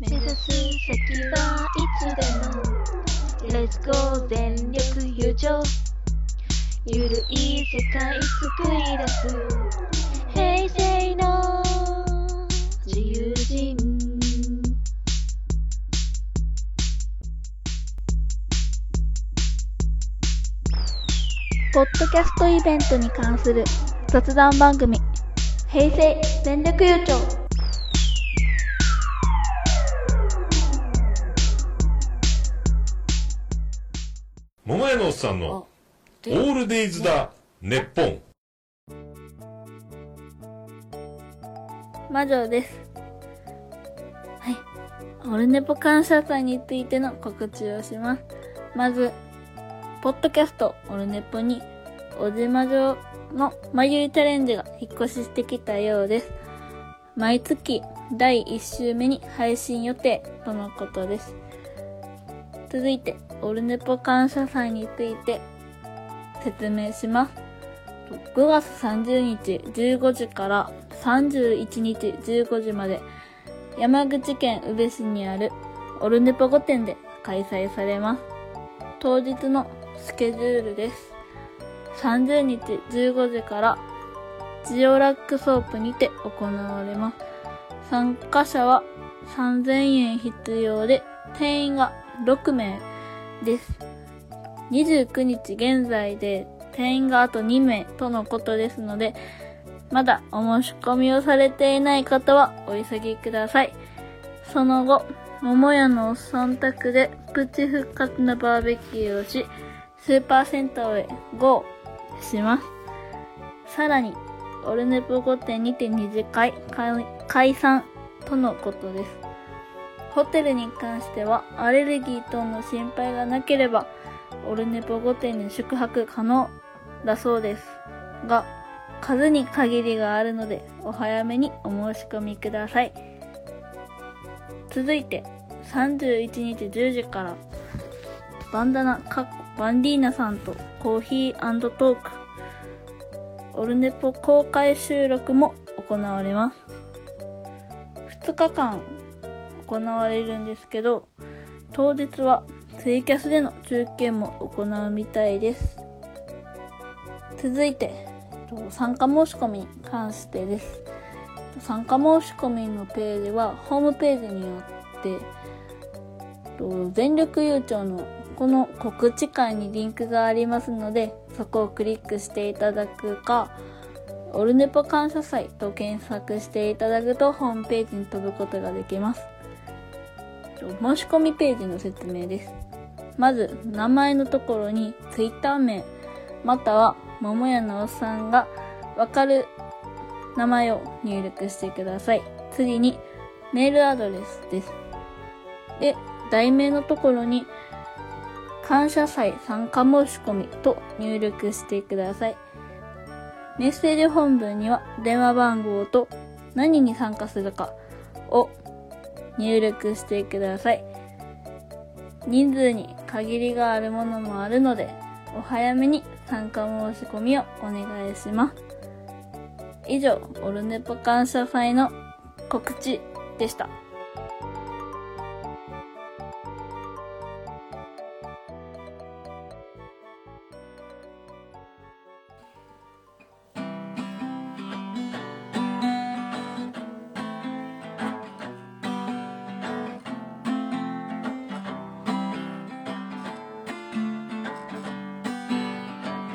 目指す先はいつでも。Let's go 全力友情。ゆるい世界作り出す。平成の自由人。ポッドキャストイベントに関する雑談番組。平成全力優勝桃屋のおっさんのオールデイズだネッポン。魔女です。はい。オルネポ感謝祭についての告知をします。まずポッドキャストオルネポにおじま女のまゆいチャレンジが引っ越ししてきたようです。毎月第1週目に配信予定とのことです続いてオルネポ感謝祭について説明します5月30日15時から31日15時まで山口県宇部市にあるオルネポ御殿で開催されます。当日のスケジュールです。30日15時からジオラックソープにて行われます。参加者は3000円必要で定員が6名です。29日現在で定員があと2名とのことですので、まだお申し込みをされていない方はお急ぎください。その後、桃屋のおっさん宅でプチ復活のバーベキューをし、スーパー銭湯へ GO します。さらに、オルネポ御殿にて二次会解散とのことです。ホテルに関してはアレルギー等の心配がなければ、オルネポ御殿に宿泊可能だそうです。が、数に限りがあるので、お早めにお申し込みください。続いて、31日10時から、バンダナ、かっこバンディーナさんとコーヒートーク、オルネポ公開収録も行われます。2日間行われるんですけど、当日はツイキャスでの中継も行うみたいです。続いて、参加申し込みに関してです。参加申し込みのページはホームページによって、全力優勝のこの告知会にリンクがありますので、そこをクリックしていただくか、オルネポ感謝祭と検索していただくとホームページに飛ぶことができます。申し込みページの説明です。まず、名前のところに Twitter 名、または桃屋のおっさんがわかる名前を入力してください。次に、メールアドレスです。で、題名のところに、感謝祭参加申し込みと入力してください。メッセージ本文には電話番号と何に参加するかを入力してください。人数に限りがあるものもあるので、お早めに参加申し込みをお願いします。以上、オルネポ感謝祭の告知でした。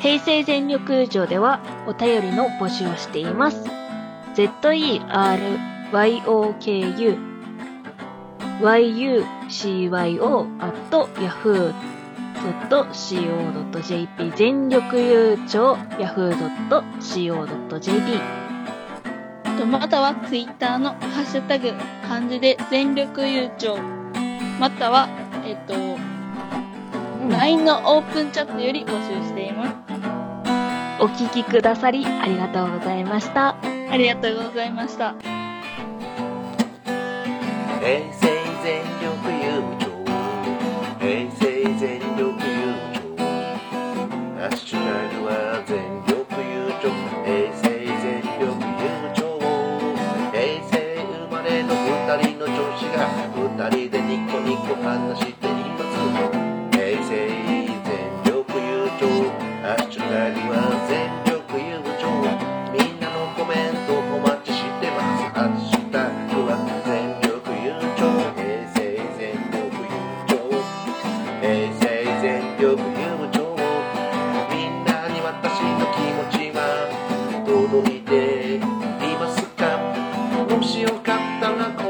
平成全力友情ではお便りの募集をしています。zeryoku yucyo at yahoo.co.jp 全力悠長 yahoo.co.jp またはツイッターのハッシュタグ漢字で全力優勝またはえっと、LINE のオープンチャットより募集していますお聞きくださりありがとうございました。ありがとうございました。平成全力優勝。平成全力優勝。ナシュナルは全力優勝平成全力優勝平成生まれの二人の女子が二人でニコニコ話してみんなに私の気持ちは届いていますか？もしよかったら